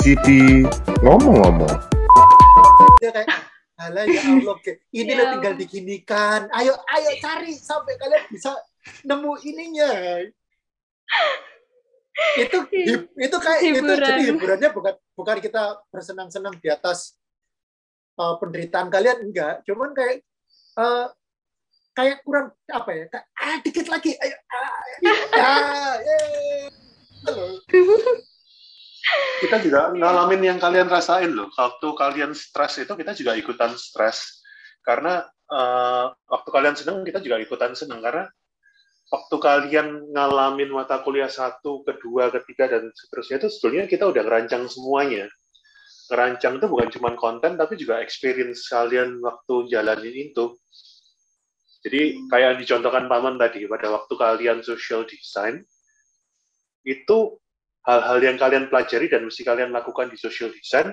CV ngomong-ngomong dia kayak Alah ya Allah, ini Ya lah tinggal diginikan. Ayo, ayo cari sampai kalian bisa nemu ininya. itu hib- itu kayak itu Hiburan. jadi hiburannya bukan bukan kita bersenang-senang di atas uh, penderitaan kalian enggak, cuman kayak uh, kayak kurang apa ya? Kayak, ah dikit lagi, ayo, ah, ah, yeay. Kita juga ngalamin yang kalian rasain loh. Waktu kalian stres itu kita juga ikutan stres. Karena eh, waktu kalian seneng kita juga ikutan seneng karena waktu kalian ngalamin mata kuliah satu, kedua, ketiga dan seterusnya itu sebetulnya kita udah ngerancang semuanya. Ngerancang itu bukan cuma konten tapi juga experience kalian waktu jalanin itu. Jadi kayak yang dicontohkan Paman tadi pada waktu kalian social design itu hal-hal yang kalian pelajari dan mesti kalian lakukan di social design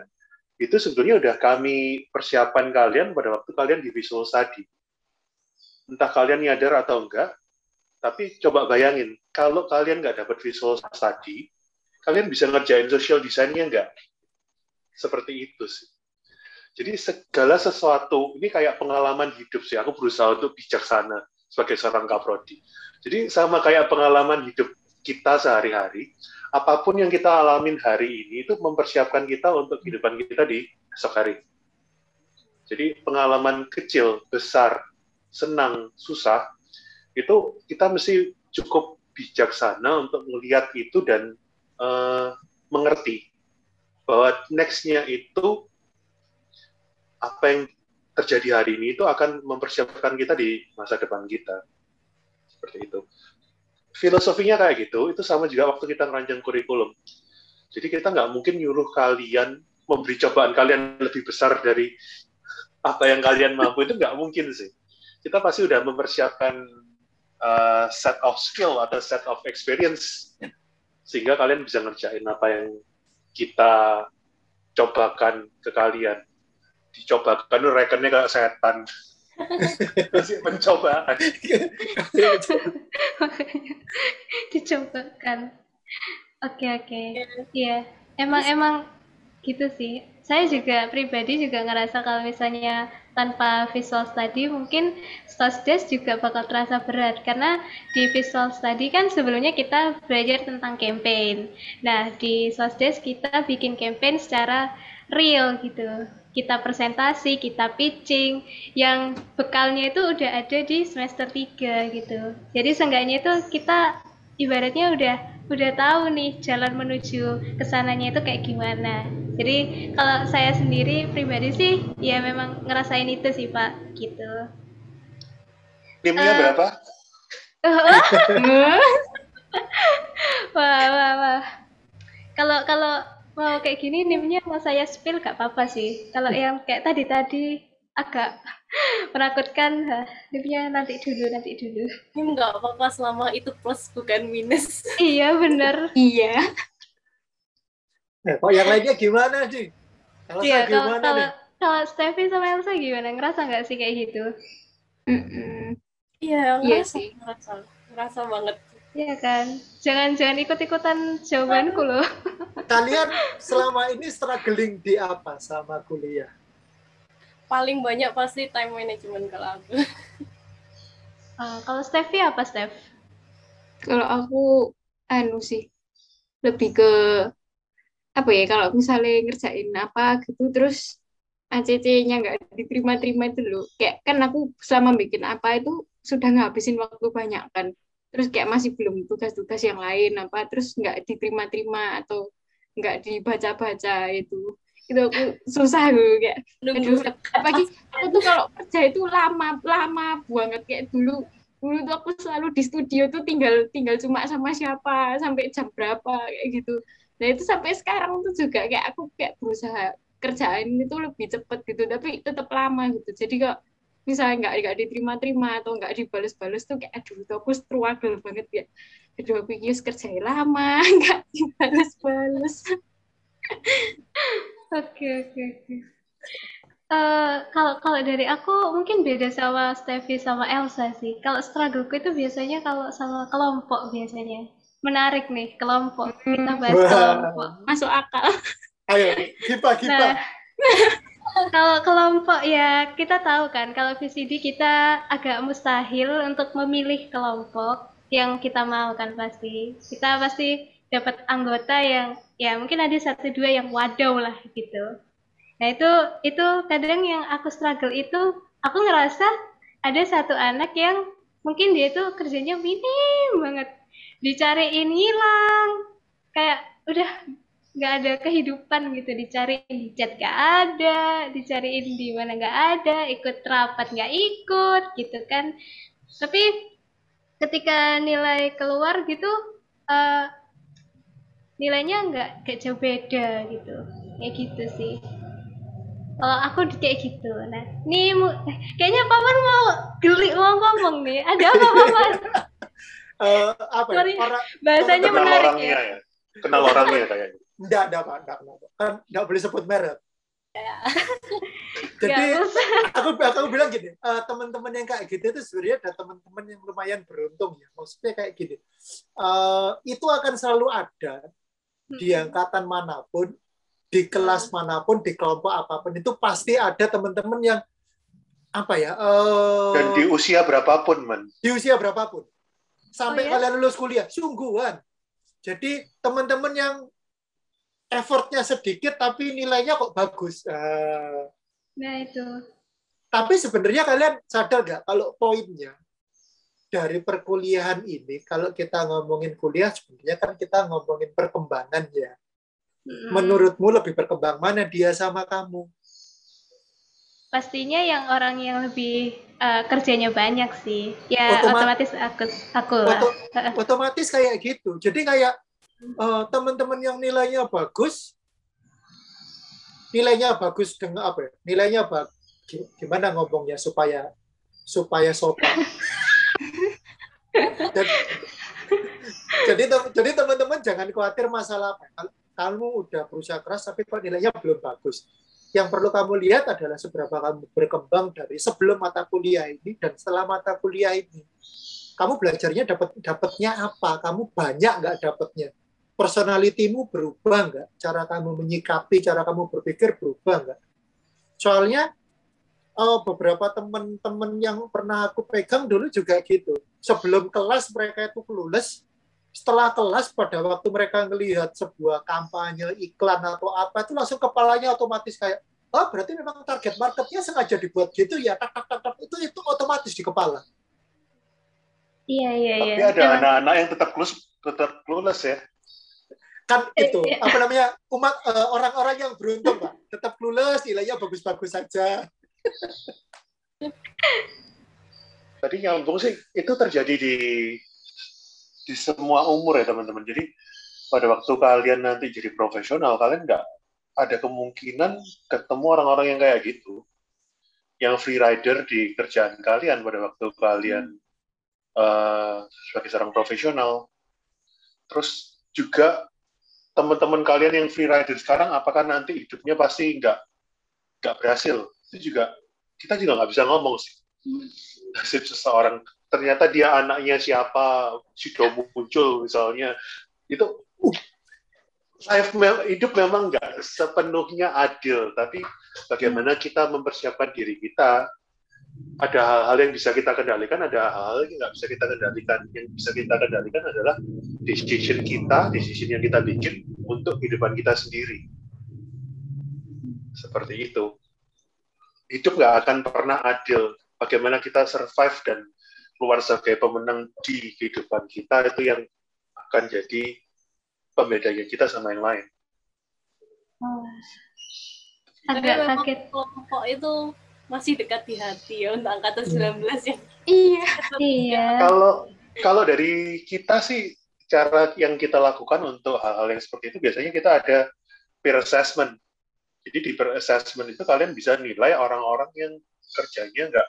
itu sebetulnya udah kami persiapan kalian pada waktu kalian di visual study. Entah kalian nyadar atau enggak, tapi coba bayangin, kalau kalian nggak dapat visual study, kalian bisa ngerjain social design-nya enggak? Seperti itu sih. Jadi segala sesuatu, ini kayak pengalaman hidup sih, aku berusaha untuk bijaksana sebagai seorang kaprodi. Jadi sama kayak pengalaman hidup kita sehari-hari, apa pun yang kita alamin hari ini itu mempersiapkan kita untuk kehidupan kita di esok hari. Jadi pengalaman kecil, besar, senang, susah, itu kita mesti cukup bijaksana untuk melihat itu dan eh, mengerti bahwa next-nya itu apa yang terjadi hari ini itu akan mempersiapkan kita di masa depan kita. Seperti itu filosofinya kayak gitu, itu sama juga waktu kita ngerancang kurikulum. Jadi kita nggak mungkin nyuruh kalian memberi cobaan kalian lebih besar dari apa yang kalian mampu itu nggak mungkin sih. Kita pasti udah mempersiapkan uh, set of skill atau set of experience sehingga kalian bisa ngerjain apa yang kita cobakan ke kalian. Dicobakan itu rekennya kayak setan. Masih pencobaan. Makanya dicobakan. Oke oke. Iya. Emang emang gitu sih. Saya juga pribadi juga ngerasa kalau misalnya tanpa visual study mungkin sosdes juga bakal terasa berat karena di visual study kan sebelumnya kita belajar tentang campaign. Nah, di sosdes kita bikin campaign secara real gitu. Kita presentasi, kita pitching, yang bekalnya itu udah ada di semester 3 gitu. Jadi seenggaknya itu kita ibaratnya udah udah tahu nih jalan menuju ke sananya itu kayak gimana. Jadi kalau saya sendiri pribadi sih ya memang ngerasain itu sih Pak gitu. Timnya Eh, berapa? wah wah wah. Kalau kalau mau kayak gini nimnya mau saya spill gak apa-apa sih. Kalau yang kayak tadi-tadi agak menakutkan, nimnya nanti dulu nanti dulu. Ini nggak apa-apa selama itu plus bukan minus. Iya bener. Iya. Eh, kok yang lainnya gimana sih? Elsa Iya kalau gimana kalau nih? kalau Steffi sama Elsa gimana? Ngerasa nggak sih kayak gitu? Mm-mm. Iya, Iya ngerasa, sih. ngerasa, ngerasa banget. Iya kan? Jangan jangan ikut-ikutan jawabanku loh. Kalian selama ini struggling di apa sama kuliah? Paling banyak pasti time management kalau aku. Ah, kalau Steffi apa Steph? Kalau aku anu sih lebih ke apa ya kalau misalnya ngerjain apa gitu terus ACC-nya nggak diterima-terima itu loh. Kayak kan aku selama bikin apa itu sudah ngabisin waktu banyak kan. Terus kayak masih belum tugas-tugas yang lain apa terus nggak diterima-terima atau nggak dibaca-baca itu. Itu aku susah gue kayak Aduh, apalagi aku tuh kalau kerja itu lama lama banget. Kayak dulu dulu tuh aku selalu di studio tuh tinggal tinggal cuma sama siapa sampai jam berapa kayak gitu. Nah itu sampai sekarang tuh juga kayak aku kayak berusaha kerjaan itu lebih cepet gitu tapi tetap lama gitu. Jadi kok misalnya nggak nggak diterima-terima atau nggak dibales-bales tuh kayak aduh tuh aku struggle banget ya aduh aku ini kerjain lama nggak dibales-bales Oke oke oke. Eh, kalau kalau dari aku mungkin beda sama Steffi sama Elsa sih. Kalau struggleku itu biasanya kalau sama kelompok biasanya. Menarik nih kelompok. Kita bahas Wah. kelompok. masuk akal Ayo, Gipa, Gipa. Nah, kalau kelompok ya kita tahu kan kalau VCD kita agak mustahil untuk memilih kelompok yang kita mau kan pasti. Kita pasti dapat anggota yang ya mungkin ada satu dua yang wadaw lah gitu. Nah itu itu kadang yang aku struggle itu aku ngerasa ada satu anak yang mungkin dia itu kerjanya minim banget dicariin hilang kayak udah nggak ada kehidupan gitu dicariin di chat gak ada dicariin di mana nggak ada ikut rapat nggak ikut gitu kan. Tapi ketika nilai keluar gitu uh, nilainya nggak kayak jauh beda gitu. Kayak gitu sih. Kalau aku kayak gitu. Nah ini kayaknya paman mau geli mau ngomong nih. Ada apa paman? Uh, apa ya? Orang, bahasanya menarik ya. ya? Kenal orangnya kayaknya Enggak, enggak, Pak. Enggak, enggak. Kan enggak boleh sebut merek. Jadi aku aku bilang gini, uh, teman-teman yang kayak gitu itu sebenarnya ada teman-teman yang lumayan beruntung ya. Maksudnya kayak gini, uh, itu akan selalu ada di angkatan mana pun, di kelas mana pun, di kelompok apa pun itu pasti ada teman-teman yang apa ya? Uh, Dan di usia berapapun, man. Di usia berapapun, sampai oh, ya? kalian lulus kuliah, sungguhan. Jadi teman-teman yang effortnya sedikit tapi nilainya kok bagus. Uh, nah itu. Tapi sebenarnya kalian sadar nggak kalau poinnya dari perkuliahan ini, kalau kita ngomongin kuliah sebenarnya kan kita ngomongin perkembangan ya. Hmm. Menurutmu lebih berkembang mana dia sama kamu? Pastinya yang orang yang lebih uh, kerjanya banyak sih. Ya otomatis, otomatis aku aku lah. otomatis kayak gitu. Jadi kayak uh, teman-teman yang nilainya bagus, nilainya bagus dengan apa? Ya? Nilainya bagus. Gimana ngomongnya supaya supaya sopan. jadi, jadi jadi teman-teman jangan khawatir masalah apa. Kamu udah berusaha keras tapi kok nilainya belum bagus. Yang perlu kamu lihat adalah seberapa kamu berkembang dari sebelum mata kuliah ini dan setelah mata kuliah ini. Kamu belajarnya dapat dapatnya apa? Kamu banyak nggak dapatnya? Personalitimu berubah nggak? Cara kamu menyikapi, cara kamu berpikir berubah nggak? Soalnya oh, beberapa teman-teman yang pernah aku pegang dulu juga gitu. Sebelum kelas mereka itu lulus, setelah kelas pada waktu mereka melihat sebuah kampanye iklan atau apa itu langsung kepalanya otomatis kayak oh berarti memang target marketnya sengaja dibuat gitu ya tak tak tak, tak. itu itu otomatis di kepala iya iya iya tapi ada anak-anak yang tetap lulus tetap lulus ya kan eh, itu iya. apa namanya umat uh, orang-orang yang beruntung pak. Tetap lulus nilainya bagus-bagus saja. Tadi nyambung sih itu terjadi di di semua umur ya teman-teman. Jadi pada waktu kalian nanti jadi profesional kalian nggak ada kemungkinan ketemu orang-orang yang kayak gitu. Yang free rider di kerjaan kalian pada waktu kalian uh, sebagai seorang profesional. Terus juga teman-teman kalian yang free rider sekarang apakah nanti hidupnya pasti nggak nggak berhasil? Itu juga kita juga nggak bisa ngomong sih. Nasib seseorang. Ternyata dia anaknya siapa sudah muncul misalnya. Itu life hidup memang nggak sepenuhnya adil. Tapi bagaimana kita mempersiapkan diri kita ada hal-hal yang bisa kita kendalikan, ada hal-hal yang nggak bisa kita kendalikan. Yang bisa kita kendalikan adalah decision kita, decision yang kita bikin untuk kehidupan kita sendiri. Seperti itu. Hidup nggak akan pernah adil. Bagaimana kita survive dan keluar sebagai pemenang di kehidupan kita itu yang akan jadi pembedanya kita sama yang lain. Oh. Agak kaget. Kelompok itu masih dekat di hati ya untuk angkatan 19 hmm. ya. Iya. Iya. Kalau kalau dari kita sih cara yang kita lakukan untuk hal-hal yang seperti itu biasanya kita ada peer assessment. Jadi di peer assessment itu kalian bisa nilai orang-orang yang kerjanya nggak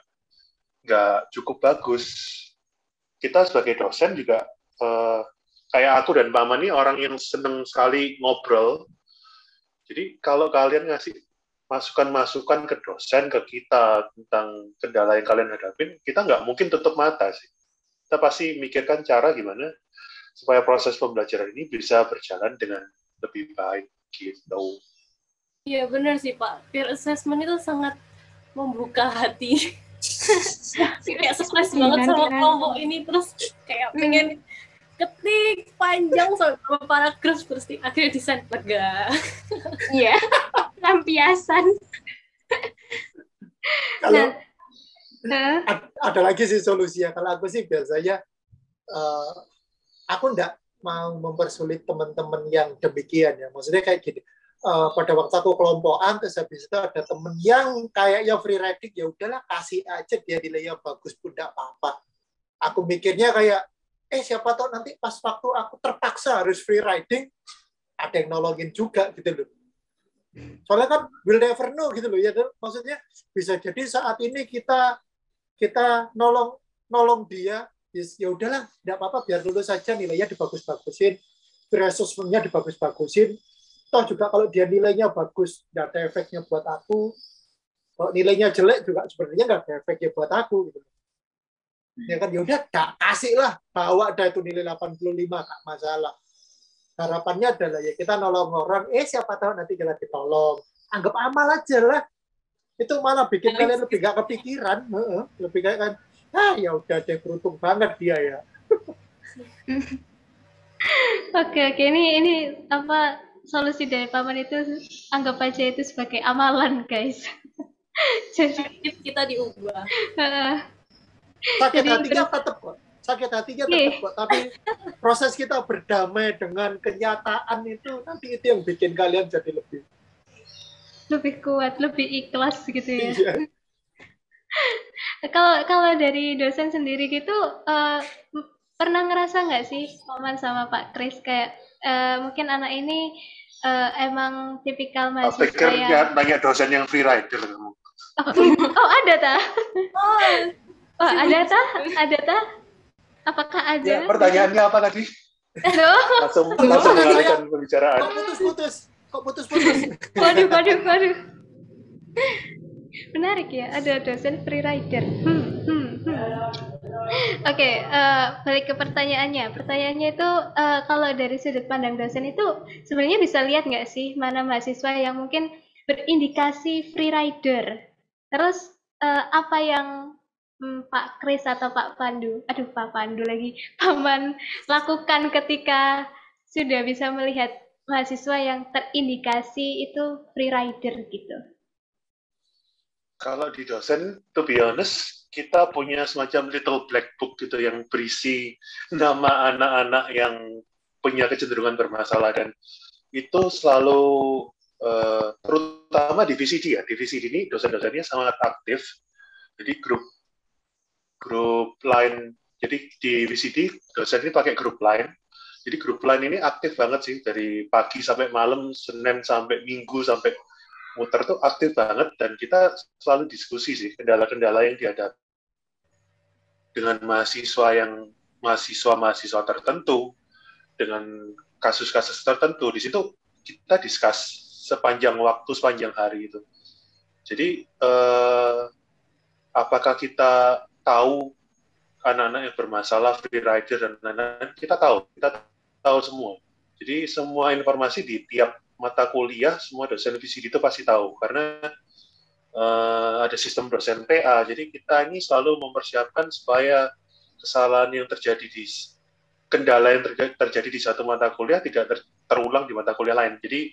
nggak cukup bagus. Kita sebagai dosen juga eh, kayak aku dan Pak Mani orang yang seneng sekali ngobrol. Jadi kalau kalian ngasih masukan-masukan ke dosen, ke kita tentang kendala yang kalian hadapin, kita nggak mungkin tutup mata sih. Kita pasti mikirkan cara gimana supaya proses pembelajaran ini bisa berjalan dengan lebih baik gitu. Iya benar sih Pak. Peer assessment itu sangat membuka hati. kayak stres banget sama kelompok ini terus kayak pengen ketik panjang sampai beberapa paragraf terus di, akhirnya desain lega. Iya. Lampiasan. Kalau Nah, ad- ada lagi sih solusinya. Kalau aku sih biasanya eh, aku ndak mau mempersulit teman-teman yang demikian ya. Maksudnya kayak gini. eh, pada waktu aku kelompokan terus habis itu ada temen yang kayaknya free riding ya udahlah kasih aja dia nilainya bagus pun ndak apa-apa. Aku mikirnya kayak eh siapa tahu nanti pas waktu aku terpaksa harus free riding ada yang nolongin juga gitu loh. Soalnya kan will never know gitu loh ya kan. Maksudnya bisa jadi saat ini kita kita nolong nolong dia yes, ya udahlah tidak apa-apa biar lulus saja nilainya dibagus-bagusin assessment-nya dibagus-bagusin toh juga kalau dia nilainya bagus nggak ada efeknya buat aku kalau nilainya jelek juga sebenarnya nggak ada efeknya buat aku gitu ya kan? Ya udah gak kasih lah. Bawa dah itu nilai 85 gak masalah. Harapannya adalah ya kita nolong orang. Eh siapa tahu nanti kita ditolong. Anggap amal aja lah. Itu malah bikin kalian lebih gak kepikiran. Heeh, lebih kayak kan ah ya udah deh beruntung banget dia ya. Oke oke. Ini ini apa solusi dari paman itu? Anggap aja itu sebagai amalan guys. Jadi kita diubah. Sakit Jadi hatinya tetap kok sakit hatinya Iya. tetap kok tapi proses kita berdamai dengan kenyataan itu nanti itu yang bikin kalian jadi lebih lebih kuat, lebih ikhlas gitu ya. iya. Kalau kalau dari dosen sendiri gitu eh, m- pernah ngerasa nggak sih paman sama Pak Kris kayak eh, mungkin anak ini eh, emang tipikal mahasiswa pikir yang ya, banyak dosen yang free rider oh, oh, ada ta? Oh, Oh, ada ta? Ada ta? Apakah Ya, ada? pertanyaannya apa tadi? Loh, Langsung langsung mengalihkan pembicaraan. kok putus-putus kok putus-putus waduh, waduh, waduh. Menarik ya, ada dosen free rider. Hmm, hmm, hmm. Oke, eh, balik ke pertanyaannya. Pertanyaannya itu eh, kalau dari sudut pandang dosen itu sebenarnya bisa lihat nggak sih mana mahasiswa yang mungkin berindikasi free rider. Terus eh, apa yang hmm, Pak Kris atau Pak Pandu, aduh Pak Pandu lagi, Paman lakukan ketika sudah bisa melihat mahasiswa yang terindikasi itu free rider gitu. Kalau di dosen, to be honest, kita punya semacam little black book gitu yang berisi nama anak-anak yang punya kecenderungan bermasalah dan itu selalu eh, terutama di VCD ya, di VCD ini dosen-dosennya sangat aktif. Jadi grup grup line, jadi di VCD dosen ini pakai grup line. Jadi grup line ini aktif banget sih dari pagi sampai malam, Senin sampai Minggu sampai muter tuh aktif banget dan kita selalu diskusi sih kendala-kendala yang dihadapi dengan mahasiswa yang mahasiswa-mahasiswa tertentu dengan kasus-kasus tertentu. Di situ kita diskus sepanjang waktu sepanjang hari itu. Jadi eh, apakah kita tahu anak-anak yang bermasalah free rider dan lain-lain kita tahu kita tahu semua jadi semua informasi di tiap mata kuliah semua dosen VCD itu pasti tahu karena uh, ada sistem dosen PA. Jadi kita ini selalu mempersiapkan supaya kesalahan yang terjadi di kendala yang terjadi, di satu mata kuliah tidak ter, terulang di mata kuliah lain. Jadi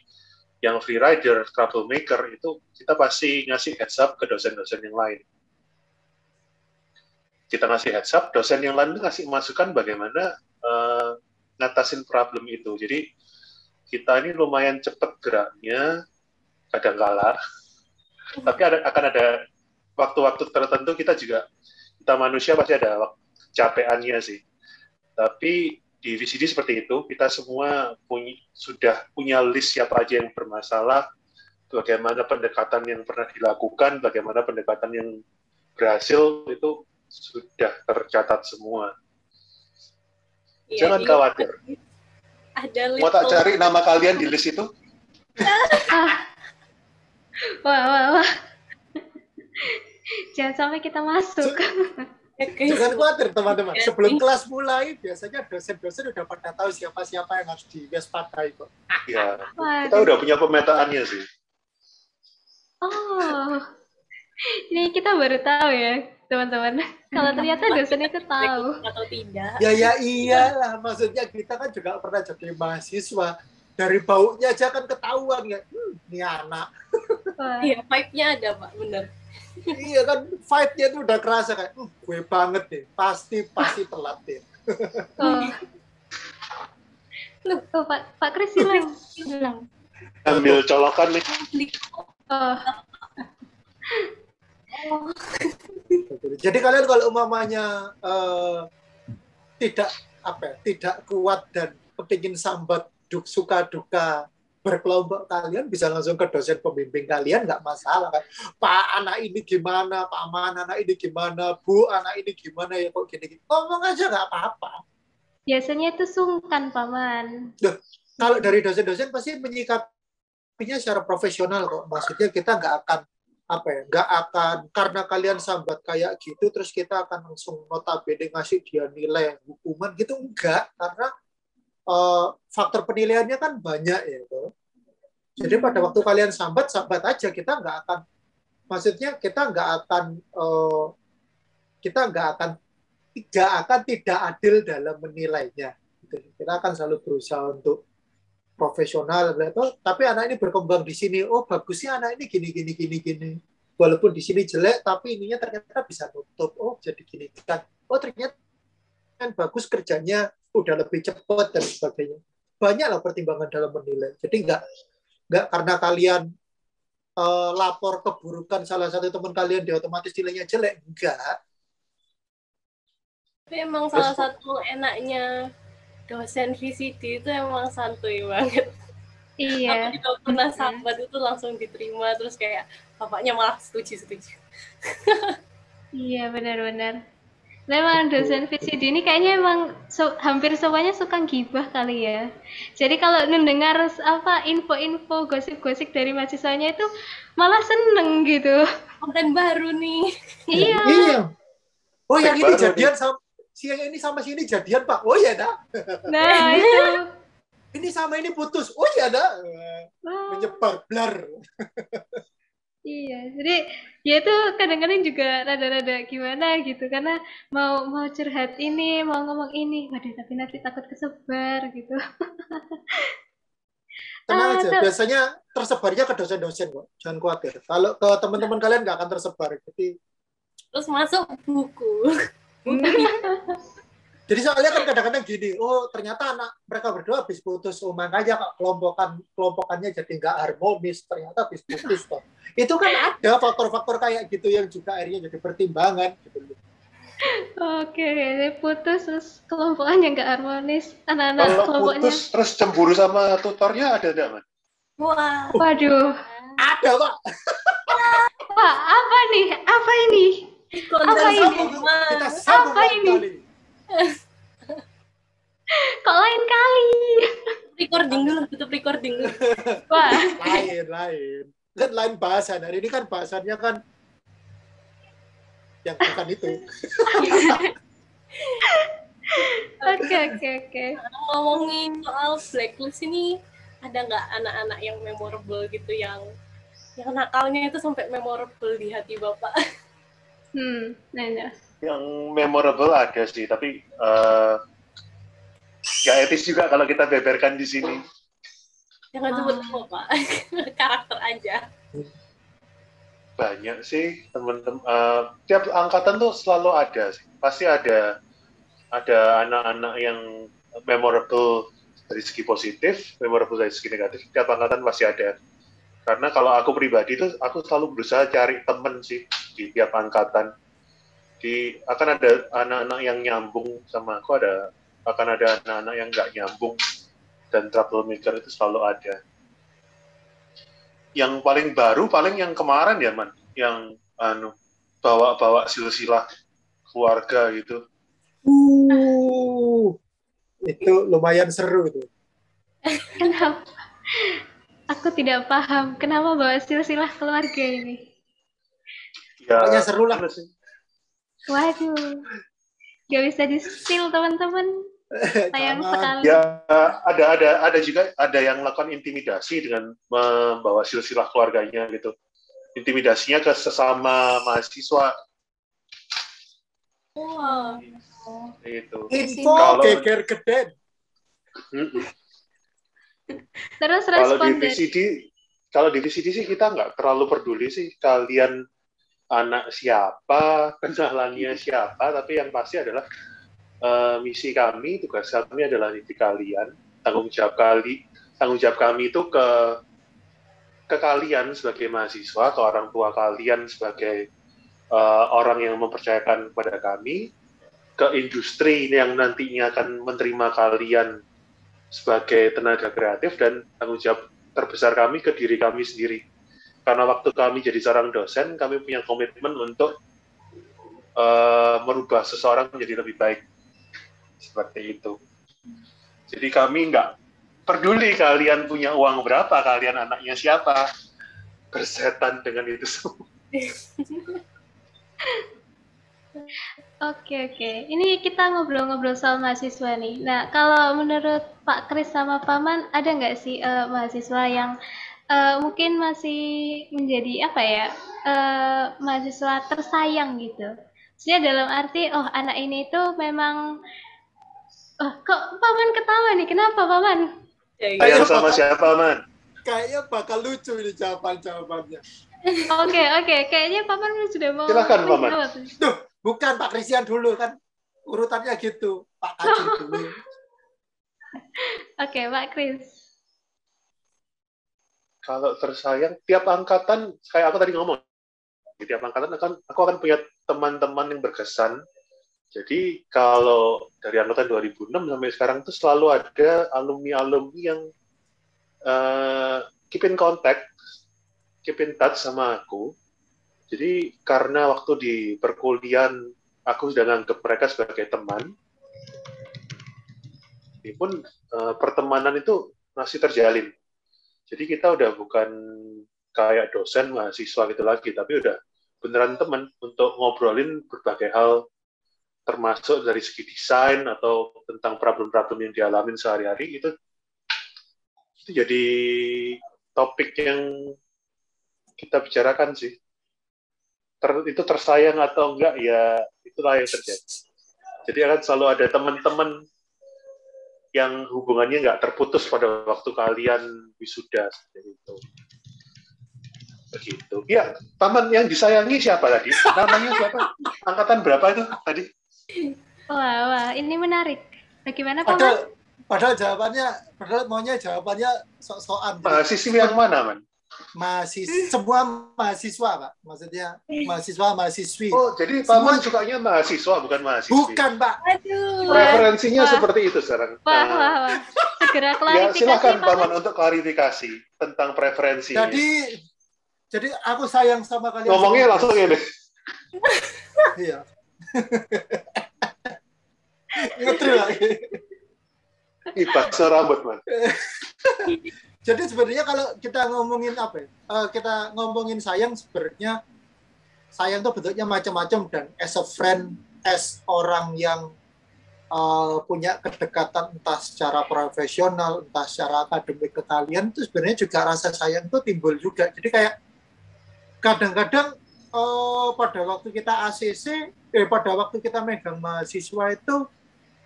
yang free rider, troublemaker itu kita pasti ngasih heads up ke dosen-dosen yang lain. Kita ngasih heads up, dosen yang lain ngasih masukan bagaimana uh, ngatasin problem itu. Jadi kita ini lumayan cepat geraknya kadang kala tapi ada, akan ada waktu-waktu tertentu kita juga kita manusia pasti ada capeannya sih. Tapi di VCD seperti itu kita semua punya, sudah punya list siapa aja yang bermasalah bagaimana pendekatan yang pernah dilakukan bagaimana pendekatan yang berhasil itu sudah tercatat semua. Iya, jangan di- khawatir. Ada mau tak cari nama kalian di list itu? Wah, wah, wah. Jangan sampai kita masuk. Oke. jangan khawatir teman-teman. Ya, sebelum kelas mulai biasanya dosen-dosen udah pada tahu siapa-siapa yang harus diwaspadai kok. Ya kita udah punya pemetaannya sih. Oh, ini kita baru tahu ya, teman-teman. Kalau ternyata dosen itu tahu. atau tidak. Ya ya iyalah, maksudnya kita kan juga pernah jadi mahasiswa. Dari baunya aja kan ketahuan ya, hmm, ini anak. Iya, vibe-nya ada, Pak, bener. iya kan, vibe-nya tuh udah kerasa kayak, hmm, gue banget deh, pasti pasti telat deh. oh. Oh, Pak, Pak Kris hilang. hilang Ambil colokan nih. Oh, Jadi kalian kalau umpamanya eh, tidak apa ya, tidak kuat dan kepingin sambat duk suka duka berkelompok kalian bisa langsung ke dosen pembimbing kalian nggak masalah kan? Pak anak ini gimana? Pak Aman anak ini gimana? Bu anak ini gimana? Ya kok gini, gini. ngomong aja nggak apa-apa. Biasanya itu sungkan, Paman. kalau dari dosen-dosen pasti menyikapinya secara profesional kok. Maksudnya kita nggak akan apa ya nggak akan karena kalian sambat kayak gitu terus kita akan langsung notabene ngasih dia nilai hukuman gitu enggak karena eh, faktor penilaiannya kan banyak ya tuh. jadi pada waktu kalian sambat sambat aja kita nggak akan maksudnya kita nggak akan eh, kita nggak akan tidak akan tidak adil dalam menilainya gitu. kita akan selalu berusaha untuk profesional gitu. tapi anak ini berkembang di sini. Oh bagusnya anak ini gini gini gini gini. Walaupun di sini jelek tapi ininya ternyata bisa nutup. Oh jadi gini. Kan oh ternyata kan bagus kerjanya udah lebih cepat dan sebagainya. Banyak lah pertimbangan dalam menilai. Jadi nggak nggak karena kalian eh, lapor keburukan salah satu teman kalian dia otomatis nilainya jelek. Enggak Tapi emang salah satu enaknya dosen VCD itu emang santuy banget. Iya. Aku juga pernah sambat itu langsung diterima terus kayak bapaknya malah setuju setuju. Iya, benar-benar. Memang dosen VCD ini kayaknya emang so- hampir semuanya suka gibah kali ya. Jadi kalau mendengar apa info-info gosip-gosip dari mahasiswanya itu malah seneng gitu. Konten baru nih. Iya. iya oh yang ini jadian sama si yang ini sama si ini jadian pak oh ya dah Nah, itu. ini sama ini putus oh ya dah menyebar blar iya. Jadi ya itu kadang-kadang juga rada-rada gimana gitu karena mau mau curhat ini, mau ngomong ini, waduh tapi nanti takut kesebar gitu. tenang Ah, aja tuh. biasanya tersebarnya ke dosen-dosen kok jangan khawatir kalau ke teman-teman kalian nggak akan tersebar jadi Terus masuk buku. jadi soalnya kan kadang-kadang gini oh ternyata anak mereka berdua habis putus oh makanya kok kelompokan kelompokannya jadi nggak harmonis ternyata habis putus toh itu kan ada faktor-faktor kayak gitu yang juga akhirnya jadi pertimbangan gitu Oke, jadi putus terus kelompokannya nggak harmonis. Anak-anak Kalau kelompoknya. putus terus cemburu sama tutornya ada enggak, Man? Wah, Waduh, ada pak Pak, apa nih? Apa ini? Konten Apa ini? Sambung, kita sambung Apa lain ini? kali. Kok lain kali? recording dulu, tutup recording dulu. Wah, lain lain kan lain bahasan hari ini kan bahasannya kan yang bukan itu oke oke oke. Ngomongin soal blacklist ini, ada nggak anak-anak yang memorable gitu yang yang nakalnya itu sampai memorable di hati bapak? Hmm, nah, nah. Yang memorable ada sih, tapi eh, nggak etis juga kalau kita beberkan di sini. Jangan Ah. sebut nama pak, karakter aja. Banyak sih teman-teman. eh, tiap angkatan tuh selalu ada sih. Pasti ada ada anak-anak yang memorable dari segi positif, memorable dari segi negatif. Tiap angkatan pasti ada. Karena kalau aku pribadi tuh aku selalu berusaha cari temen sih di tiap angkatan. Di akan ada anak-anak yang nyambung sama aku ada akan ada anak-anak yang nggak nyambung dan troublemaker itu selalu ada. Yang paling baru paling yang kemarin ya man, yang anu bawa-bawa silsilah keluarga gitu. uh itu lumayan seru itu Kenapa? Aku tidak paham kenapa bawa silsilah keluarga ini. Ya, Pokoknya seru lah. Waduh, gak bisa di spill teman-teman. Sayang sekali. Ya ada ada ada juga ada yang melakukan intimidasi dengan membawa silsilah keluarganya gitu. intimidasinya ke sesama mahasiswa Wah. itu. Info Kalau- geger. Terus Kalau di VCD, kalau di VCD sih kita nggak terlalu peduli sih kalian anak siapa, kenalannya siapa, tapi yang pasti adalah eh, misi kami, tugas kami adalah didik kalian, tanggung jawab kali, tanggung jawab kami itu ke ke kalian sebagai mahasiswa, ke orang tua kalian sebagai eh, orang yang mempercayakan kepada kami, ke industri yang nantinya akan menerima kalian sebagai tenaga kreatif dan tanggung jawab terbesar kami ke diri kami sendiri. Karena waktu kami jadi seorang dosen, kami punya komitmen untuk eh, merubah seseorang menjadi lebih baik. Seperti itu. Jadi kami nggak peduli kalian punya uang berapa, kalian anaknya siapa. Bersetan dengan itu semua. Oke oke, ini kita ngobrol-ngobrol soal mahasiswa nih. Nah kalau menurut Pak Kris sama Paman ada nggak sih eh, mahasiswa yang eh, mungkin masih menjadi apa ya eh, mahasiswa tersayang gitu? Maksudnya dalam arti oh anak ini tuh memang oh kok Paman ketawa nih? Kenapa Paman? Ya, Sayang Ayo, sama siapa, Man? Kayaknya bakal lucu ini jawaban-jawabannya. Oke oke, kayaknya Paman sudah mau Silakan, Paman. Duh, bukan Pak Krisian dulu kan. Urutannya gitu. Pak Kacil dulu. Oke Pak Kris. Kalau tersayang tiap angkatan kayak aku tadi ngomong di tiap angkatan akan aku akan punya teman-teman yang berkesan. Jadi kalau dari angkatan 2006 sampai sekarang tuh selalu ada alumni-alumni yang eh, keep in contact keep in touch sama aku. Jadi karena waktu di perkuliahan aku sudah nganggap mereka sebagai teman. Ini pun eh, pertemanan itu masih terjalin jadi kita udah bukan kayak dosen mahasiswa gitu lagi, tapi udah beneran teman untuk ngobrolin berbagai hal, termasuk dari segi desain atau tentang problem-problem yang dialamin sehari-hari itu itu jadi topik yang kita bicarakan sih. Ter- itu tersayang atau enggak ya itulah yang terjadi. Jadi akan selalu ada teman-teman yang hubungannya nggak terputus pada waktu kalian wisuda seperti itu. Begitu. Ya, paman yang disayangi siapa tadi? Namanya siapa? Angkatan berapa itu tadi? Wah wah ini menarik. Bagaimana Paman? Padahal, padahal jawabannya, padahal maunya jawabannya sok-sokan. Mahasiswa yang mana, man? Mahasiswa, semua mahasiswa, Pak. Maksudnya mahasiswa, mahasiswi. Oh, jadi paman sukanya mahasiswa bukan mahasiswi. Bukan, Pak. Aduh. Preferensinya Wah. seperti itu sekarang. Wah Nah, wah wah. Segera ya klarifikasi silakan Paman. paman untuk klarifikasi tentang preferensinya. Jadi, jadi aku sayang sama kalian. Ngomongnya semua. langsung ini. Iya. Ngetril lagi. Ih, bakso rambut, man. Jadi sebenarnya kalau kita ngomongin apa ya? eh, kita ngomongin sayang sebenarnya sayang itu bentuknya macam-macam dan as a friend, as orang yang eh, punya kedekatan entah secara profesional, entah secara akademik ke kalian itu sebenarnya juga rasa sayang itu timbul juga. Jadi kayak kadang-kadang eh, pada waktu kita ACC, eh pada waktu kita megang mahasiswa itu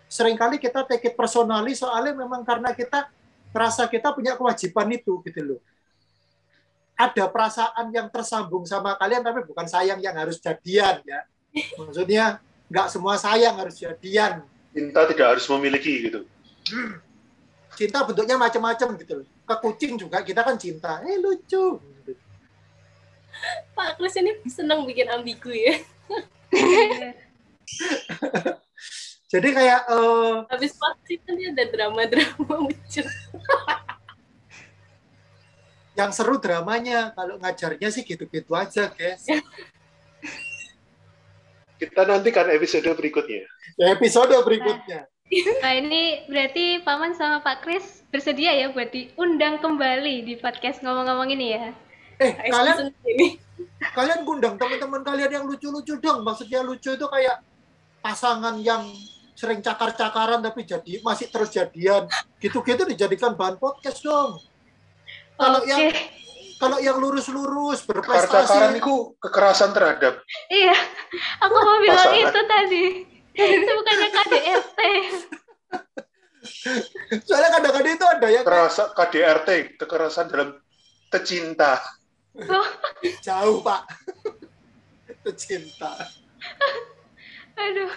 sering kali kita take it personally soalnya memang karena kita merasa kita punya kewajiban itu gitu loh. Ada perasaan yang tersambung sama kalian tapi bukan sayang yang harus jadian ya. Maksudnya nggak semua sayang harus jadian. Cinta tidak harus memiliki gitu. Cinta bentuknya macam-macam gitu loh. Ke kucing juga kita kan cinta. Eh lucu. Pak Kris ini senang bikin ambigu ya. Jadi kayak eh, Habis pasti kan ada drama-drama muncul. yang seru dramanya kalau ngajarnya sih gitu-gitu aja guys. Kita nantikan episode berikutnya. Ya, episode berikutnya. Nah ini berarti Paman sama Pak Kris bersedia ya buat diundang kembali di podcast ngomong-ngomong ini ya. Eh Ayo, kalian ini. kalian ngundang teman-teman kalian yang lucu-lucu dong. Maksudnya lucu itu kayak pasangan yang sering cakar-cakaran tapi jadi masih terus jadian. Gitu-gitu dijadikan bahan podcast dong. Kalau Oke. yang kalau yang lurus-lurus berprestasi karan itu kekerasan terhadap Iya, aku mau bilang Pasangan. itu tadi. Itu bukannya KDRT. soalnya kadang-kadang itu ada yang kerasa KDRT, kekerasan dalam kecinta. jauh pak cinta Aduh,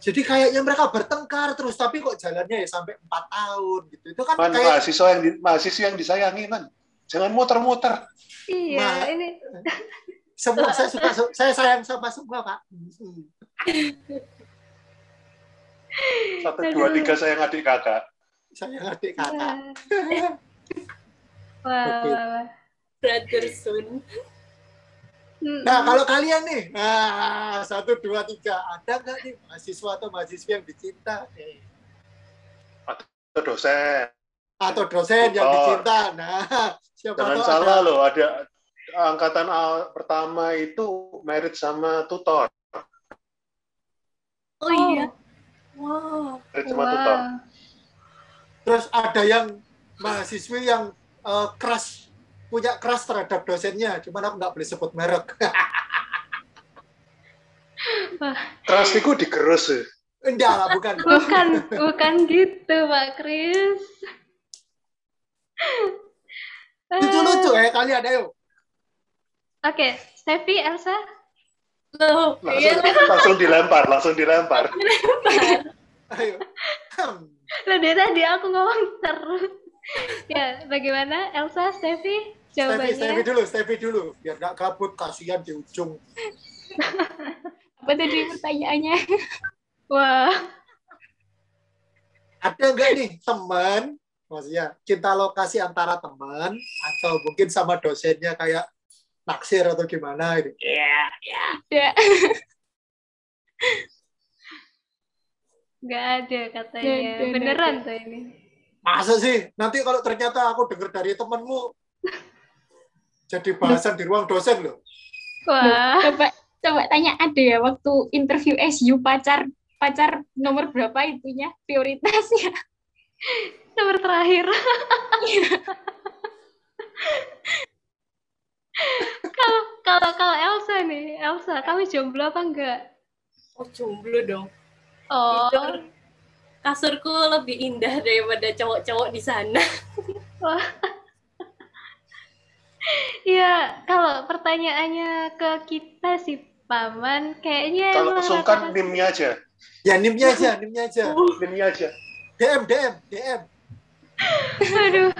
jadi kayaknya mereka bertengkar terus tapi kok jalannya ya sampai empat tahun gitu itu kan Man, kayak mahasiswa yang di, mahasiswa yang disayangi, man. Jangan muter-muter. iya Ma- ini semua saya suka saya sayang sama semua pak. Satu, dua, tiga sayang adik kakak. saya adik kakak Wah, wah, wah. Brother Sun. Mm, nah kalau kalian nih nah satu dua tiga ada nggak nih mahasiswa atau mahasiswa yang dicinta Eh, Itu dosen. atau dosen yang Oh. dicinta nah siapa Jangan tahu salah ada loh, ada angkatan pertama itu merit sama tutor. Oh iya. Wow. Merit sama tutor. Wah, terus ada yang mahasiswi yang eh, keras punya keras terhadap dosennya cuman aku nggak boleh sebut merek Keras itu digerus. ya. enggak lah bukan bukan, bukan gitu, Pak Kris. lucu-lucu ya kalian ayo Oke, Steffi, Elsa. Loh, Langsung, iya langsung dilempar, langsung dilempar. ayo. Loh, dari tadi aku ngomong terus. ya, bagaimana Elsa, Steffi? Jawabannya? dulu, Steffi dulu, biar nggak kabut, kasihan di ujung. Apa tadi pertanyaannya? Wah, Ada nggak nih teman, maksudnya cinta lokasi antara teman atau mungkin sama dosennya kayak naksir atau gimana gitu. Ya. nggak ada katanya. Ada, nggak Beneran ada. tuh ini. Masa sih? Nanti kalau ternyata aku dengar dari temanmu jadi bahasan di ruang dosen loh. Wah, Coba coba tanya ada ya waktu interview SU pacar pacar nomor berapa itunya prioritasnya? nomor terakhir. kalau kalau kalau Elsa nih, Elsa, kamu jomblo apa enggak? Oh, jomblo dong. Oh, kasurku lebih indah daripada cowok-cowok di sana. Iya, kalau pertanyaannya ke kita sih paman, kayaknya Kalau sungkan nimnya aja, Ya nimnya aja, nimnya aja. nimnya aja. DM, DM, DM. Aduh.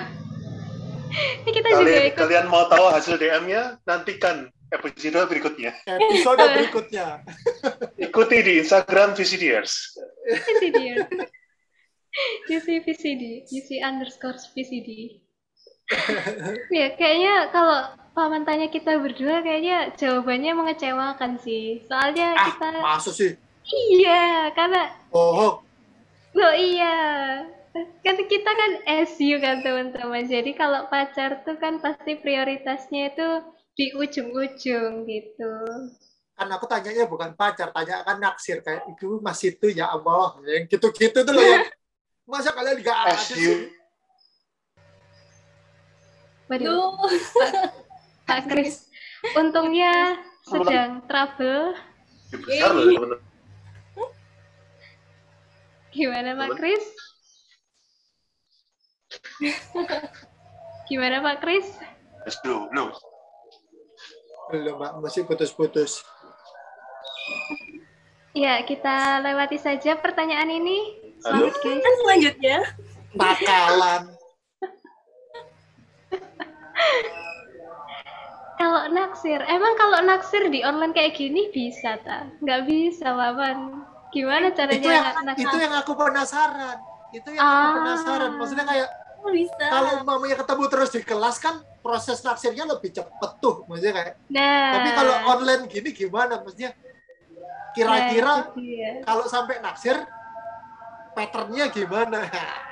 Ini kita juga Kalian, ikut kalian mau tahu hasil DM-nya? Nantikan episode berikutnya. Episode berikutnya. Ikuti di Instagram VCDers. VCD. UC VCD, UC underscore VCD. ya, kayaknya kalau paman tanya kita berdua, kayaknya jawabannya mengecewakan sih. Soalnya Ah, kita, masuk sih. iya, karena Oh, Loh iya, kan kita kan SU kan teman-teman. Jadi kalau pacar tuh kan pasti prioritasnya itu di ujung-ujung gitu. kan aku tanyanya bukan pacar, tanya kan naksir kayak itu masih itu ya Allah, yang gitu-gitu tuh loh yang masa kalian ada SU. Duh, Pak Kris, untungnya sedang trouble. Besar loh, teman-teman. Gimana Pak Kris? Gimana Pak Kris? Belum, belum. Belum, Mbak, masih putus-putus. Ya, kita lewati saja pertanyaan ini. Halo? Selamat guys. kan selanjutnya. Nakalan. Kalau naksir, emang kalau naksir di online kayak gini bisa tak? Nggak bisa, Paman. Gimana caranya itu yang nak- itu yang aku penasaran. Itu yang Ah. aku penasaran. Maksudnya kayak Oh, bisa. kalau mamanya ketemu terus di kelas kan proses naksirnya lebih cepet tuh. Maksudnya kayak Nah, Tapi kalau online gini gimana? Maksudnya kira-kira nah, itu dia. kalau sampai naksir patternnya gimana?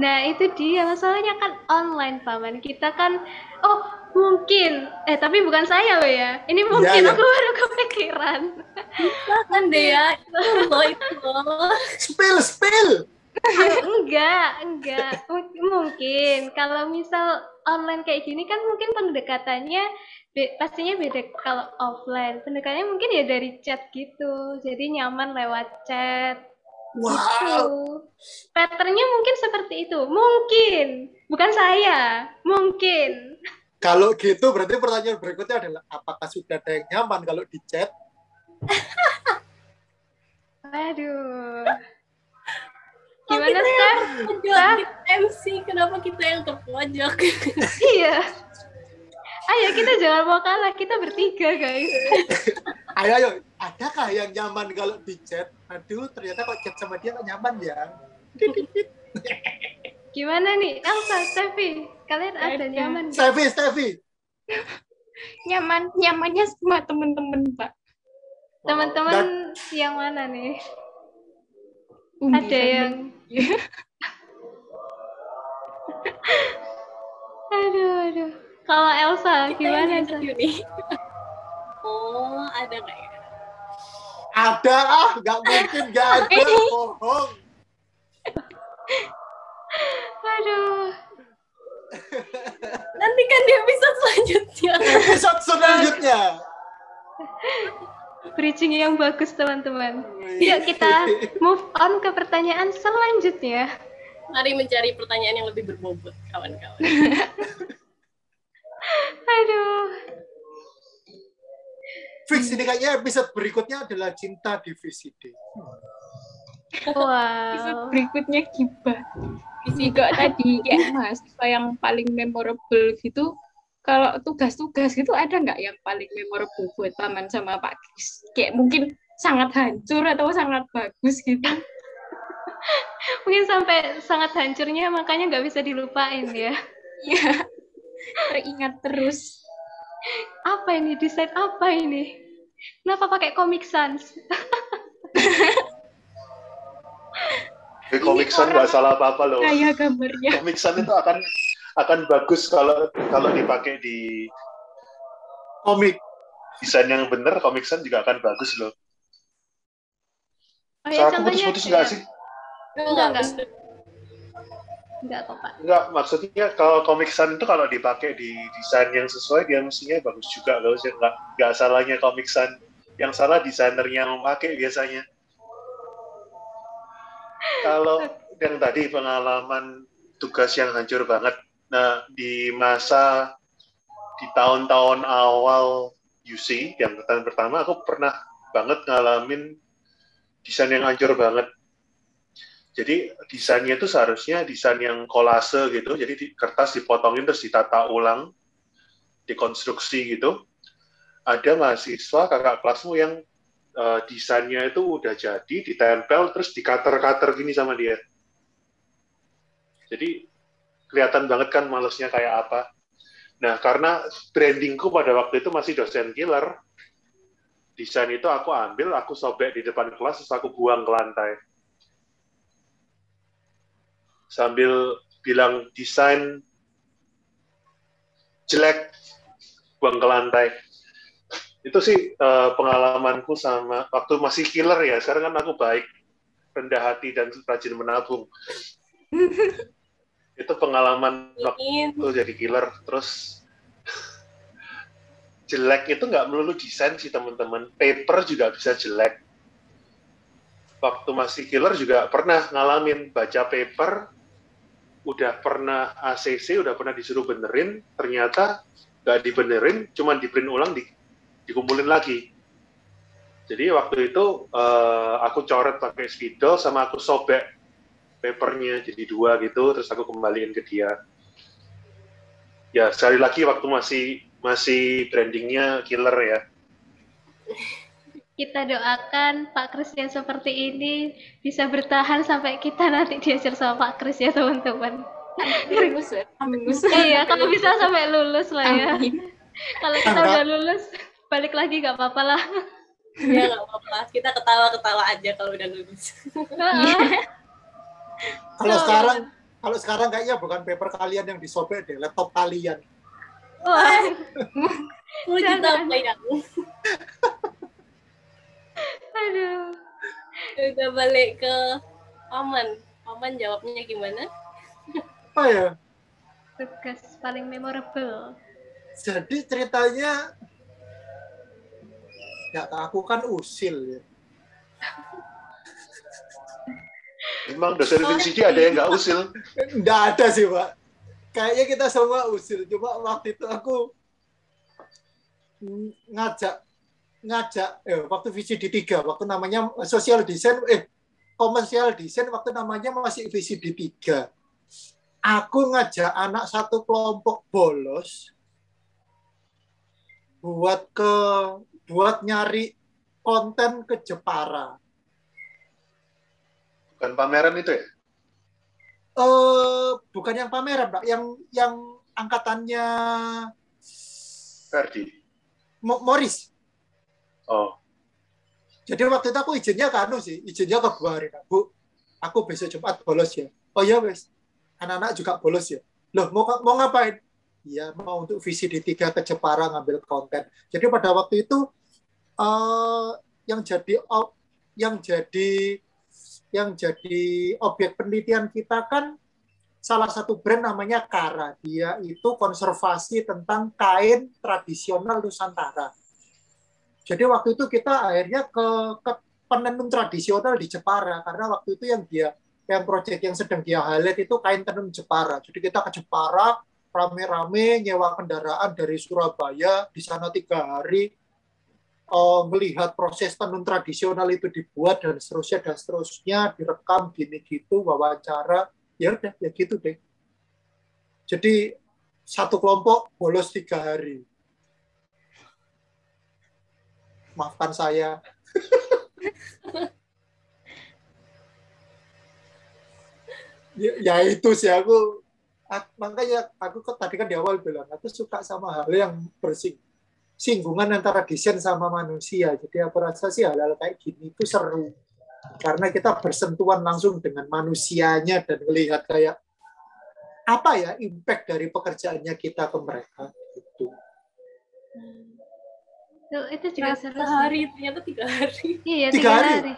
Nah, itu dia masalahnya kan online, Paman. Kita kan oh, mungkin eh tapi bukan saya loh ya. Ini mungkin Iya, iya. aku baru kepikiran. Kan deh ya. Itu loh, itu loh. Spill, spill. enggak, enggak. M- Mungkin kalau misal online kayak gini kan mungkin pendekatannya be- pastinya beda kalau offline. Pendekatannya mungkin ya dari chat gitu. Jadi nyaman lewat chat. Wow. Gitu. Patternnya mungkin seperti itu. Mungkin. Bukan saya. Mungkin. Kalau gitu berarti pertanyaan berikutnya adalah apakah sudah ada yang nyaman kalau di chat? Aduh. Gimana, di MC kenapa kita yang terpojok Iya. Ayo kita jangan mau kalah. Kita bertiga, guys. Ayo, ayo. Adakah yang nyaman kalau di chat? Aduh, ternyata kok chat sama dia nggak nyaman ya. Gimana nih? Elsa, Steffi, kalian ada Ada. nyaman nggak? Steffi, Steffi. Nyaman nyamannya semua temen-temen Pak. Teman-teman yang mana nih? Umi Ada yang Aduh, aduh. Kalau Elsa Kita gimana? yang Sa? interview nih oh ada nggak ya Ada ah, nggak mungkin nggak ada. Bohong. Aduh. nantikan di episode selanjutnya Episode selanjutnya. Bridging yang bagus, teman-teman. Yuk kita move on ke pertanyaan selanjutnya. mari mencari pertanyaan yang lebih berbobot kawan-kawan Aduh. Fix ini kayaknya episode berikutnya adalah cinta di VCD. Episode Wow. berikutnya gibah. Juga tadi kayak mahasiswa yang paling memorable gitu. Kalau tugas-tugas gitu ada nggak yang paling memorable buat paman sama Pak Kris? Kayak mungkin sangat hancur atau sangat bagus gitu. Mungkin sampai sangat hancurnya makanya nggak bisa dilupain ya. Iya. Teringat terus. Apa ini? Desain apa ini? Kenapa pakai Comic Sans? Di Comic Sun nggak salah apa-apa loh. Kayak gambarnya. Comic Sun itu akan akan bagus kalau kalau dipakai di Komik. desain yang benar, Comic Sun juga akan bagus loh. Oh ya, aku contohnya putus-putus nggak sih? Enggak, enggak. Enggak kok, Pak. Enggak, maksudnya kalau Comic Sun itu kalau dipakai di desain yang sesuai, dia mestinya bagus juga loh. Saya Nggak, nggak salahnya Comic Sun. Yang salah desainernya yang memakai biasanya. Kalau yang tadi pengalaman tugas yang hancur banget. Nah, di masa di tahun-tahun awal UC, yang tahun pertama aku pernah banget ngalamin desain yang hancur banget. Jadi desainnya itu seharusnya desain yang kolase gitu, jadi di, kertas dipotongin terus ditata ulang, dikonstruksi gitu. Ada mahasiswa kakak kelasmu yang eh, desainnya itu udah jadi, ditempel terus dikater-kater gini sama dia. Jadi kelihatan banget kan malesnya kayak apa. Nah, karena brandingku pada waktu itu masih dosen killer, desain itu aku ambil, aku sobek di depan kelas, terus aku buang ke lantai. Sambil bilang desain jelek, buang ke lantai. Itu sih eh, pengalamanku sama waktu masih killer ya. Sekarang kan aku baik, rendah hati dan rajin menabung. itu pengalaman waktu jadi killer terus jelek itu nggak melulu desain sih teman-teman paper juga bisa jelek waktu masih killer juga pernah ngalamin baca paper udah pernah ACC udah pernah disuruh benerin ternyata nggak dibenerin cuman di print ulang di, dikumpulin lagi. Jadi waktu itu eh, aku coret pakai spidol sama aku sobek papernya jadi dua gitu terus aku kembaliin ke dia. Ya sekali lagi waktu masih masih brandingnya killer ya Kita doakan Pak Kris yang seperti ini bisa bertahan sampai kita nanti diajar sama Pak Kris ya teman-teman. Lulus ya. Iya, kalau bisa sampai lulus lah ya. Amin. Kalau kita udah lulus, balik lagi nggak apa-apa lah. ya nggak apa-apa kita ketawa-ketawa aja kalau udah lulus Kalau Oh. sekarang kalau sekarang kayaknya bukan paper kalian yang disobek deh, laptop kalian. Wah, 10 juta Jangan. Aduh. udah balik ke paman paman jawabnya gimana Apa ya? tugas paling memorable. Jadi ceritanya ya aku kan usil ya. Memang dosen fisika ada yang nggak usil. Nggak ada sih, Pak. Kayaknya kita semua usil. Cuma waktu itu aku ngajak ngajak eh, waktu visi di tiga waktu namanya sosial design eh komersial design waktu namanya masih visi di tiga aku ngajak anak satu kelompok bolos buat ke buat nyari konten ke Jepara Bukan pameran itu ya? eh bukan yang pameran Pak yang yang angkatannya Ferdi. Mo- Morris Oh, Jadi waktu itu aku izinnya ke anu sih, izinnya ke Bu Arina. Bu, aku besok Jumat bolos ya. Oh iya wes, anak-anak juga bolos ya. Loh mau mau ngapain? Iya mau untuk visi di tiga ke Jepara ngambil konten. Jadi pada waktu itu eh yang jadi yang jadi yang jadi objek penelitian kita kan salah satu brand namanya Kara. Dia itu konservasi tentang kain tradisional Nusantara. Jadi waktu itu kita akhirnya ke, ke penenun tradisional di Jepara karena waktu itu yang dia yang proyek yang sedang dia highlight itu kain tenun Jepara. Jadi kita ke Jepara rame-rame nyewa kendaraan dari Surabaya di sana tiga hari eh, melihat proses tenun tradisional itu dibuat dan seterusnya dan seterusnya direkam gini gitu wawancara ya udah ya gitu deh. Jadi satu kelompok bolos tiga hari. Maafkan saya. ya, ya itu sih aku ak- makanya aku kok tadi kan di awal bilang aku suka sama hal yang bersing singgungan antara desain sama manusia jadi aku rasa sih hal-hal kayak gini itu seru karena kita bersentuhan langsung dengan manusianya dan melihat kayak apa ya impact dari pekerjaannya kita ke mereka gitu. Tuh, itu juga seru sih. Sehari ternyata tiga hari. Iya, Tiga tiga hari? hari.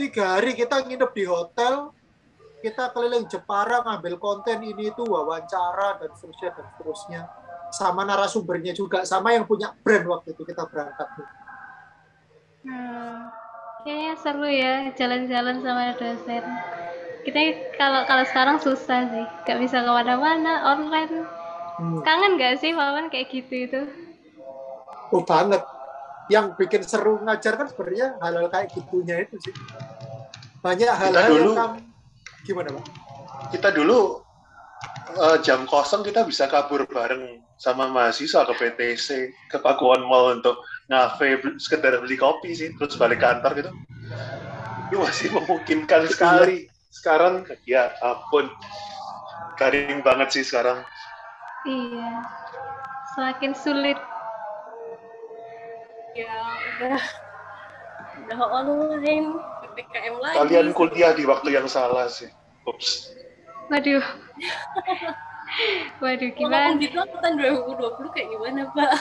tiga hari kita nginep di hotel kita keliling Jepara ngambil konten ini itu wawancara dan seterusnya dan seterusnya sama narasumbernya juga sama yang punya brand waktu itu kita berangkat Hmm. Kayaknya seru ya jalan-jalan sama dosen. Kita kalau kalau sekarang susah sih, nggak bisa ke mana-mana, online. Hmm. Kangen nggak sih Wawan kayak gitu itu? Oh banget. Yang bikin seru ngajar kan sebenarnya hal-hal kayak gitunya itu sih. Banyak hal-hal yang dulu- kan gimana pak? kita dulu eh, jam kosong kita bisa kabur bareng sama mahasiswa ke PTC, ke Pakuan Mall untuk ngafe sekedar beli kopi sih, terus balik kantor gitu. Itu masih memungkinkan sekali. Sekarang ya ampun, garing banget sih sekarang. Iya. Semakin sulit. Ya udah udah online ppkm lagi. Kalian kuliah di waktu yang salah sih. Ups. Waduh. Waduh, Walaupun gimana? gitu angkatan 2020 kayak gimana Pak?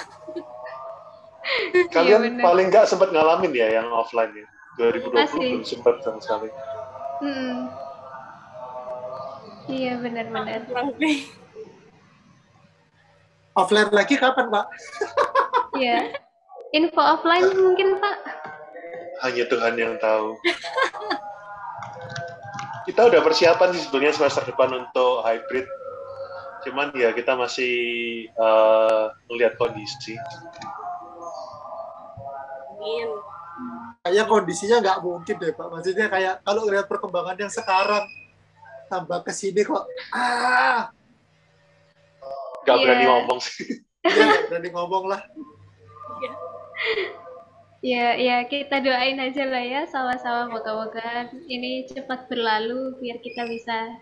Kalian bener. paling nggak sempat ngalamin ya yang offline ya. 2020 Masih. belum sempat sama sekali. Hmm. Iya benar-benar. Kurang lebih. Offline lagi kapan pak? Iya. Info offline mungkin Pak. Hanya Tuhan yang tahu. kita udah persiapan sih sebenarnya semester depan untuk hybrid. Cuman ya kita masih eh, melihat kondisi. Amin. Kayak kondisinya nggak mungkin deh pak. Maksudnya kayak kalau lihat perkembangan yang sekarang tambah ke sini kok ah Gak Iya. berani ngomong sih. ya nggak berani ngomong lah. Ya, ya kita doain aja lah ya sama-sama moga-moga ini cepat berlalu biar kita bisa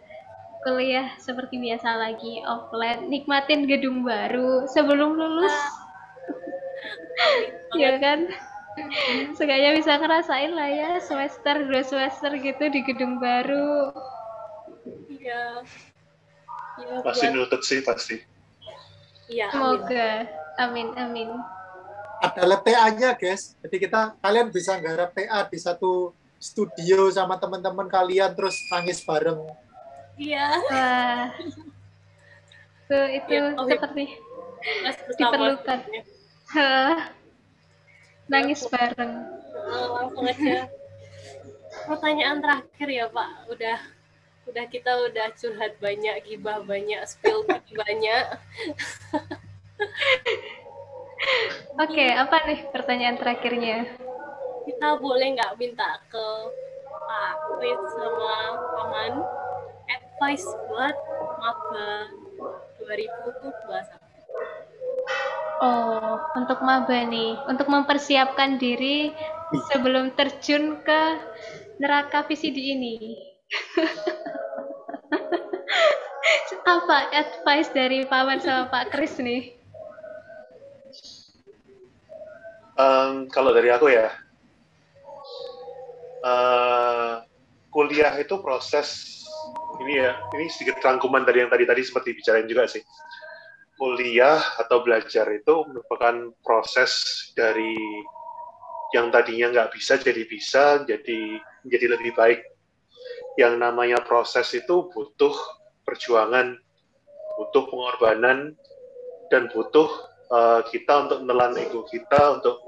kuliah seperti biasa lagi offline, nikmatin gedung baru sebelum lulus. ya kan? Seenggaknya bisa ngerasain lah ya semester dua semester gitu di gedung baru. Iya. Iya, Pasti buat- nutut sih pasti. Iya, amin. Semoga. Amin amin. Ada lab TA-nya guys. Jadi kita kalian bisa nggarap TA di satu studio sama teman-teman kalian terus nangis bareng. Iya. Wah, Tuh, itu Ya, oh, iya. seperti bersama. Diperlukan. Nangis bareng. Eh, langsung aja. Pertanyaan terakhir ya Pak. Udah udah kita udah curhat banyak, gibah banyak, spill banyak. Oke, apa nih pertanyaan terakhirnya? Kita boleh nggak minta ke Pak Chris sama Paman advice buat maba 2021. Oh, untuk maba nih, untuk mempersiapkan diri sebelum terjun ke neraka VCD ini. Apa advice dari Paman sama Pak Kris nih? Em, kalau dari aku ya, eh, kuliah itu proses ini ya, ini sedikit rangkuman dari yang tadi tadi seperti bicarain juga sih. Kuliah atau belajar itu merupakan proses dari yang tadinya nggak bisa jadi bisa, jadi menjadi lebih baik. Yang namanya proses itu butuh perjuangan, butuh pengorbanan, dan butuh eh, kita untuk menelan ego kita untuk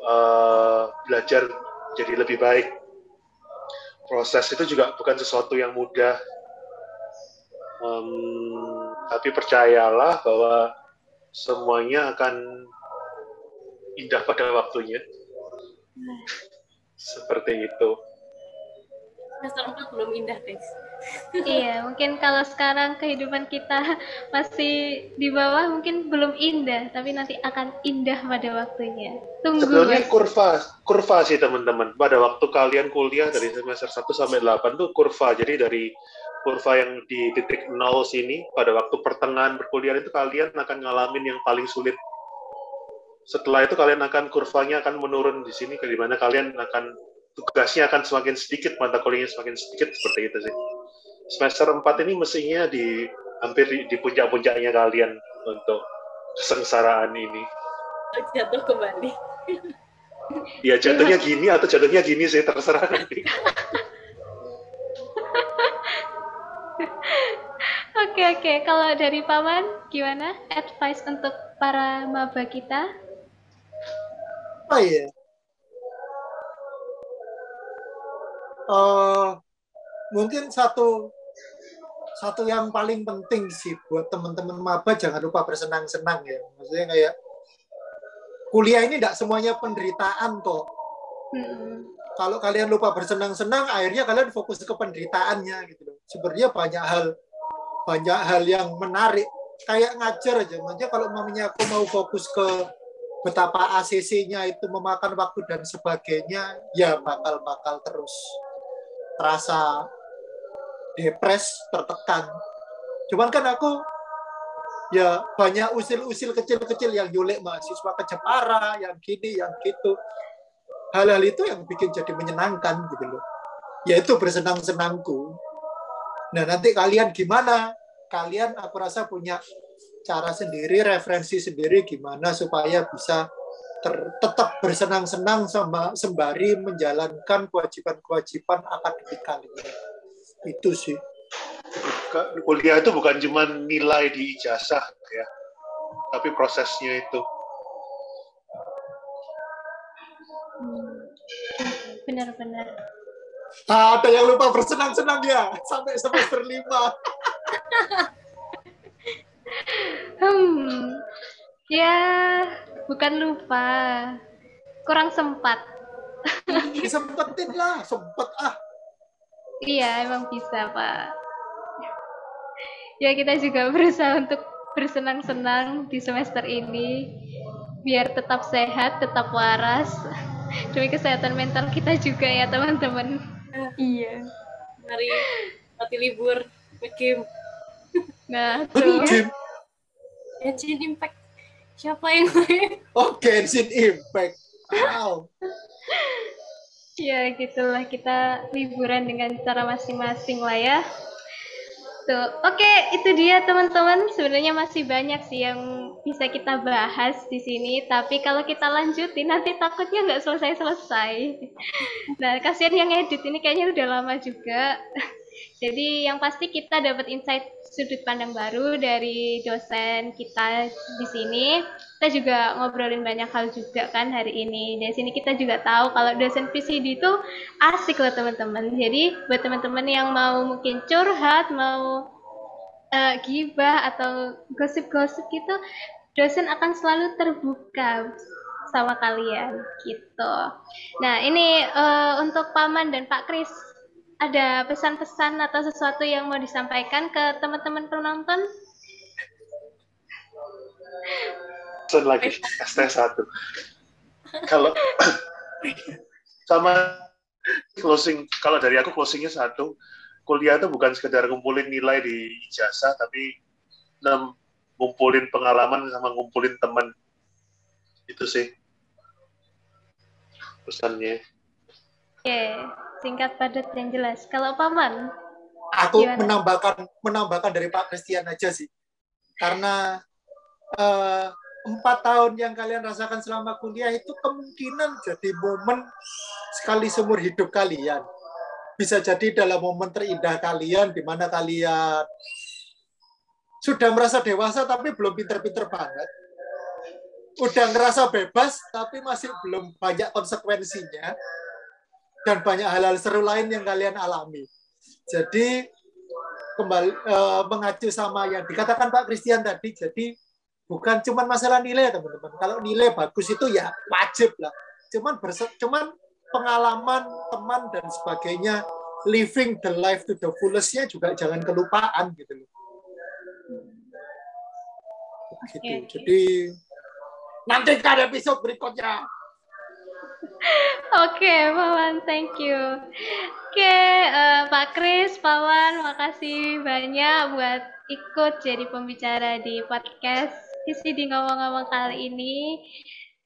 eh, belajar jadi lebih baik. Proses itu juga bukan sesuatu yang mudah, Em, tapi percayalah bahwa semuanya akan indah pada waktunya. Seperti itu. Semester 4 belum indah, guys. Iya, mungkin kalau sekarang kehidupan kita masih di bawah mungkin belum indah, tapi nanti akan indah pada waktunya. Tunggu Sebenarnya guys. kurva, kurva sih teman-teman. Pada waktu kalian kuliah dari semester 1 sampai 8 tuh kurva. Jadi dari kurva yang di titik nol sini, pada waktu pertengahan berkuliah itu kalian akan ngalamin yang paling sulit. Setelah itu kalian akan kurvanya akan menurun di sini, ke di mana kalian akan tugasnya akan semakin sedikit, mata kuliahnya semakin sedikit seperti itu sih. Semester 4 ini mestinya di hampir di, di puncak-puncaknya kalian untuk kesengsaraan ini. Jatuh kembali. Ya jatuhnya gini atau jatuhnya gini sih terserah nanti. Oke oke, kalau dari Paman gimana advice untuk para maba kita? apa ya? Eh, mungkin satu satu yang paling penting sih buat teman-teman maba jangan lupa bersenang-senang ya. Maksudnya kayak kuliah ini tidak semuanya penderitaan kok. Hmm. Kalau kalian lupa bersenang-senang, akhirnya kalian fokus ke penderitaannya gitu loh. Sebenarnya banyak hal banyak hal yang menarik. Kayak ngajar aja. Maksudnya kalau mamanya aku mau fokus ke betapa ACC-nya itu memakan waktu dan sebagainya, ya bakal-bakal terus terasa depres, tertekan. Cuman kan aku ya banyak usil-usil kecil-kecil yang nyulik mahasiswa ke Jepara, yang gini, yang gitu. Hal-hal itu yang bikin jadi menyenangkan gitu loh. Yaitu bersenang-senangku. Nah nanti kalian gimana? Kalian aku rasa punya cara sendiri, referensi sendiri gimana supaya bisa ter- tetap bersenang-senang sama sembari menjalankan kewajiban-kewajiban akademik kalian. Itu sih. Kuliah itu bukan cuma nilai di ijazah ya, tapi prosesnya itu. Hmm. Benar-benar. Ah, ada yang lupa bersenang-senang ya sampai semester lima. Hmm. Ya, bukan lupa. Kurang sempat. Disempetin lah, sempet ah. Iya, emang bisa, Pak. Ya, kita juga berusaha untuk bersenang-senang di semester ini biar tetap sehat, tetap waras. Demi kesehatan mental kita juga ya, teman-teman. Iya. Hari mati libur, game, Nah, tuh. Genshin Impact. Siapa yang main? Oh, Genshin Impact. Wow. Ya, gitulah kita liburan dengan cara masing-masing lah ya. Tuh, oke, itu dia teman-teman. Sebenarnya masih banyak sih yang bisa kita bahas di sini, tapi kalau kita lanjutin nanti takutnya nggak selesai-selesai. Nah, kasihan yang edit ini kayaknya udah lama juga. Jadi yang pasti kita dapat insight sudut pandang baru dari dosen kita di sini. Kita juga ngobrolin banyak hal juga kan hari ini. Dari sini kita juga tahu kalau dosen VCD itu asik loh teman-teman. Jadi buat teman-teman yang mau mungkin curhat, mau uh, gibah atau gosip-gosip gitu, dosen akan selalu terbuka sama kalian gitu. Nah ini uh, untuk Paman dan Pak Kris ada pesan-pesan atau sesuatu yang mau disampaikan ke teman-teman penonton? Pesan lagi ST1. Kalau sama closing, kalau dari aku closingnya satu, kuliah itu bukan sekedar ngumpulin nilai di ijazah, tapi ngumpulin pengalaman sama ngumpulin teman. Itu sih pesannya. Oke. Singkat padat dan jelas. Kalau paman, aku gimana? menambahkan menambahkan dari Pak Christian aja sih, karena uh, empat tahun yang kalian rasakan selama kuliah itu kemungkinan jadi momen sekali seumur hidup kalian. Bisa jadi dalam momen terindah kalian, di mana kalian sudah merasa dewasa tapi belum pinter-pinter banget. Udah ngerasa bebas tapi masih belum banyak konsekuensinya dan banyak hal-hal seru lain yang kalian alami. Jadi kembali eh, mengacu sama yang dikatakan Pak Christian tadi, jadi bukan cuma masalah nilai teman-teman. Kalau nilai bagus itu ya wajib lah. Cuman berse cuman pengalaman teman dan sebagainya, living the life to the fullest-nya juga jangan kelupaan gitu loh. Gitu. Jadi nantikan episode berikutnya. Oke, okay, Pawan, thank you. Oke, okay, uh, eh, Pak Kris, Pawan, makasih banyak buat ikut jadi pembicara di podcast di ngomong-ngomong kali ini.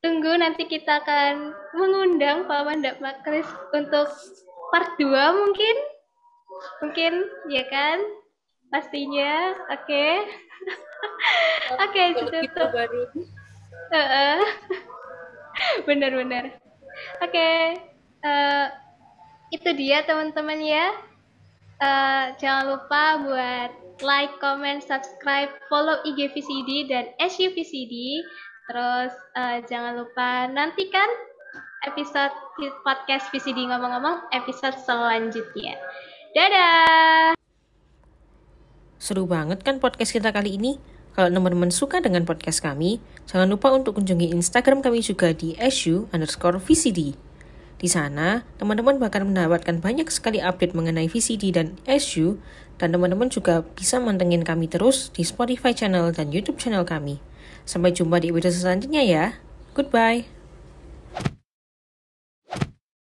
Tunggu nanti kita akan mengundang Pawan dan Pak Kris untuk part 2 mungkin. Mungkin, ya kan? Pastinya, oke. Okay. oke, okay, tutup. Baru. Uh, bener-bener. Oke, okay. uh, eh, itu dia teman-teman ya. Uh, jangan lupa buat like, comment, subscribe, follow IG VCD dan SU VCD. Terus uh, jangan lupa nantikan episode podcast VCD ngomong-ngomong episode selanjutnya. Dadah. Seru banget kan podcast kita kali ini? Kalau teman-teman suka dengan podcast kami, jangan lupa untuk kunjungi Instagram kami juga di SU underscore VCD. Di sana, teman-teman bakal mendapatkan banyak sekali update mengenai VCD dan SU, dan teman-teman juga bisa mantengin kami terus di Spotify channel dan YouTube channel kami. Sampai jumpa di episode selanjutnya ya. Goodbye.